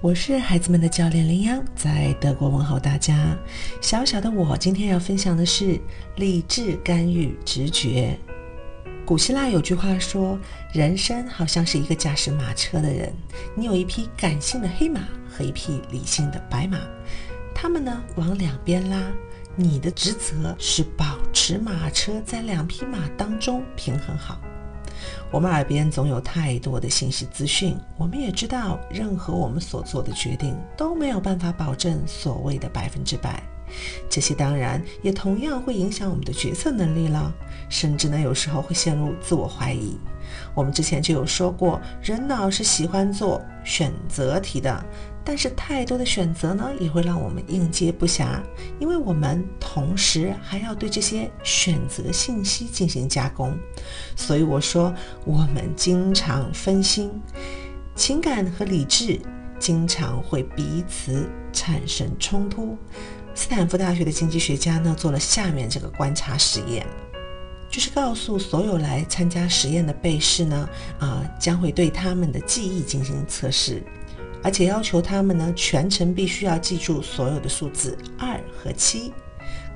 我是孩子们的教练林央，在德国问候大家。小小的我今天要分享的是理智干预直觉。古希腊有句话说：“人生好像是一个驾驶马车的人，你有一匹感性的黑马和一匹理性的白马，他们呢往两边拉，你的职责是保持马车在两匹马当中平衡好。”我们耳边总有太多的信息资讯，我们也知道，任何我们所做的决定都没有办法保证所谓的百分之百。这些当然也同样会影响我们的决策能力了，甚至呢，有时候会陷入自我怀疑。我们之前就有说过，人脑是喜欢做选择题的。但是太多的选择呢，也会让我们应接不暇，因为我们同时还要对这些选择信息进行加工。所以我说，我们经常分心，情感和理智经常会彼此产生冲突。斯坦福大学的经济学家呢，做了下面这个观察实验，就是告诉所有来参加实验的被试呢，啊，将会对他们的记忆进行测试。而且要求他们呢，全程必须要记住所有的数字二和七。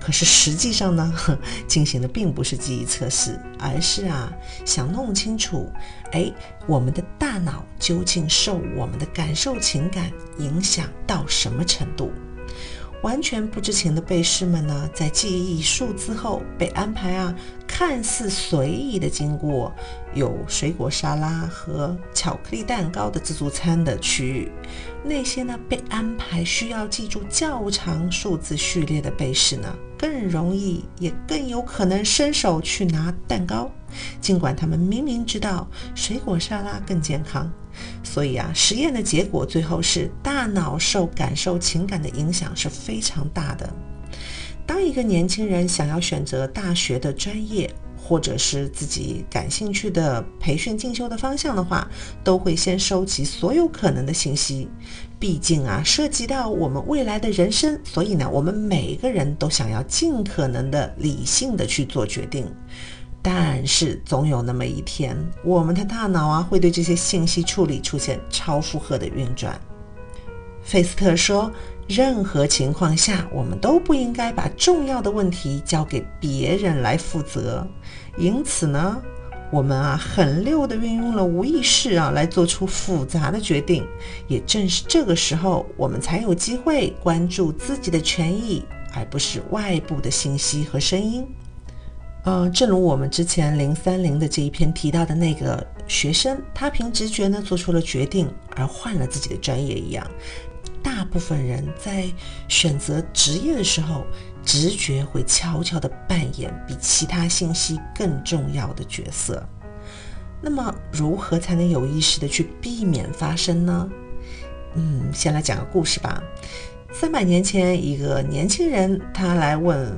可是实际上呢，进行的并不是记忆测试，而是啊，想弄清楚，哎，我们的大脑究竟受我们的感受情感影响到什么程度。完全不知情的背试们呢，在记忆数字后被安排啊，看似随意的经过有水果沙拉和巧克力蛋糕的自助餐的区域。那些呢被安排需要记住较长数字序列的背试呢，更容易也更有可能伸手去拿蛋糕，尽管他们明明知道水果沙拉更健康。所以啊，实验的结果最后是大脑受感受情感的影响是非常大的。当一个年轻人想要选择大学的专业，或者是自己感兴趣的培训进修的方向的话，都会先收集所有可能的信息。毕竟啊，涉及到我们未来的人生，所以呢，我们每个人都想要尽可能的理性的去做决定。但是总有那么一天，我们的大脑啊会对这些信息处理出现超负荷的运转。费斯特说，任何情况下，我们都不应该把重要的问题交给别人来负责。因此呢，我们啊很溜地运用了无意识啊来做出复杂的决定。也正是这个时候，我们才有机会关注自己的权益，而不是外部的信息和声音。嗯，正如我们之前零三零的这一篇提到的那个学生，他凭直觉呢做出了决定，而换了自己的专业一样。大部分人在选择职业的时候，直觉会悄悄地扮演比其他信息更重要的角色。那么，如何才能有意识地去避免发生呢？嗯，先来讲个故事吧。三百年前，一个年轻人他来问。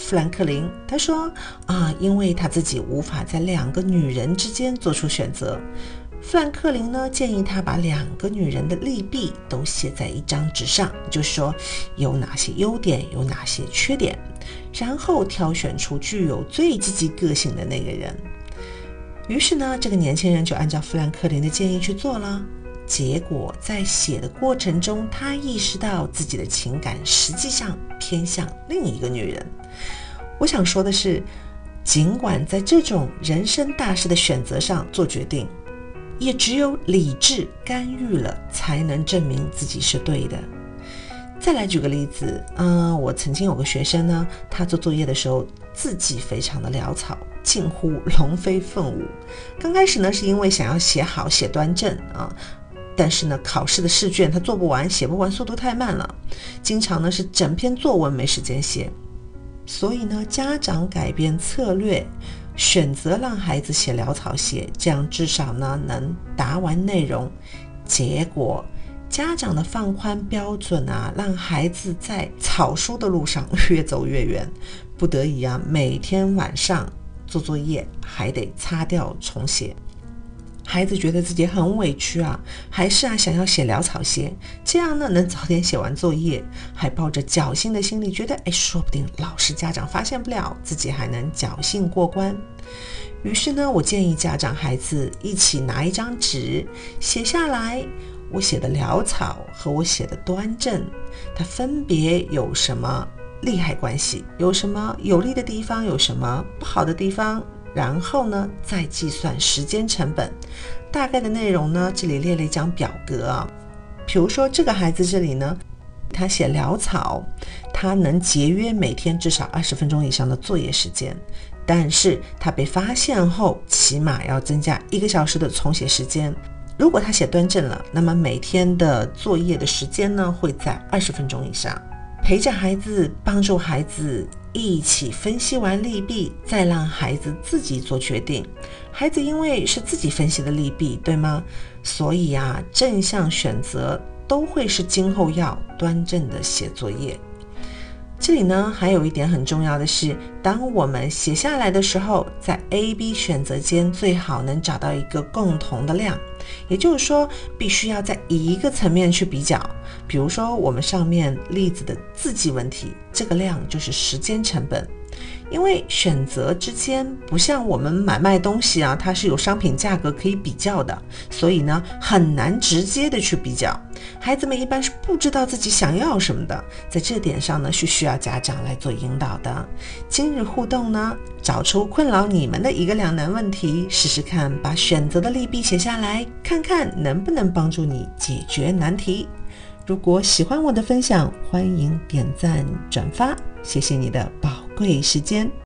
富兰克林他说：“啊，因为他自己无法在两个女人之间做出选择。”富兰克林呢建议他把两个女人的利弊都写在一张纸上，就是说有哪些优点，有哪些缺点，然后挑选出具有最积极个性的那个人。于是呢，这个年轻人就按照富兰克林的建议去做了。结果在写的过程中，他意识到自己的情感实际上偏向另一个女人。我想说的是，尽管在这种人生大事的选择上做决定，也只有理智干预了，才能证明自己是对的。再来举个例子，嗯，我曾经有个学生呢，他做作业的时候字迹非常的潦草，近乎龙飞凤舞。刚开始呢，是因为想要写好、写端正啊。但是呢，考试的试卷他做不完，写不完，速度太慢了，经常呢是整篇作文没时间写。所以呢，家长改变策略，选择让孩子写潦草写，这样至少呢能答完内容。结果家长的放宽标准啊，让孩子在草书的路上越走越远，不得已啊，每天晚上做作业还得擦掉重写。孩子觉得自己很委屈啊，还是啊想要写潦草些，这样呢能早点写完作业，还抱着侥幸的心理，觉得哎说不定老师家长发现不了，自己还能侥幸过关。于是呢，我建议家长孩子一起拿一张纸写下来，我写的潦草和我写的端正，它分别有什么利害关系？有什么有利的地方？有什么不好的地方？然后呢，再计算时间成本。大概的内容呢，这里列了一张表格啊。比如说这个孩子这里呢，他写潦草，他能节约每天至少二十分钟以上的作业时间，但是他被发现后，起码要增加一个小时的重写时间。如果他写端正了，那么每天的作业的时间呢，会在二十分钟以上。陪着孩子，帮助孩子一起分析完利弊，再让孩子自己做决定。孩子因为是自己分析的利弊，对吗？所以啊，正向选择都会是今后要端正的写作业。这里呢，还有一点很重要的是，当我们写下来的时候，在 A、B 选择间最好能找到一个共同的量，也就是说，必须要在一个层面去比较。比如说，我们上面例子的字迹问题，这个量就是时间成本。因为选择之间不像我们买卖东西啊，它是有商品价格可以比较的，所以呢很难直接的去比较。孩子们一般是不知道自己想要什么的，在这点上呢是需要家长来做引导的。今日互动呢，找出困扰你们的一个两难问题，试试看把选择的利弊写下来，看看能不能帮助你解决难题。如果喜欢我的分享，欢迎点赞转发，谢谢你的宝贵时间。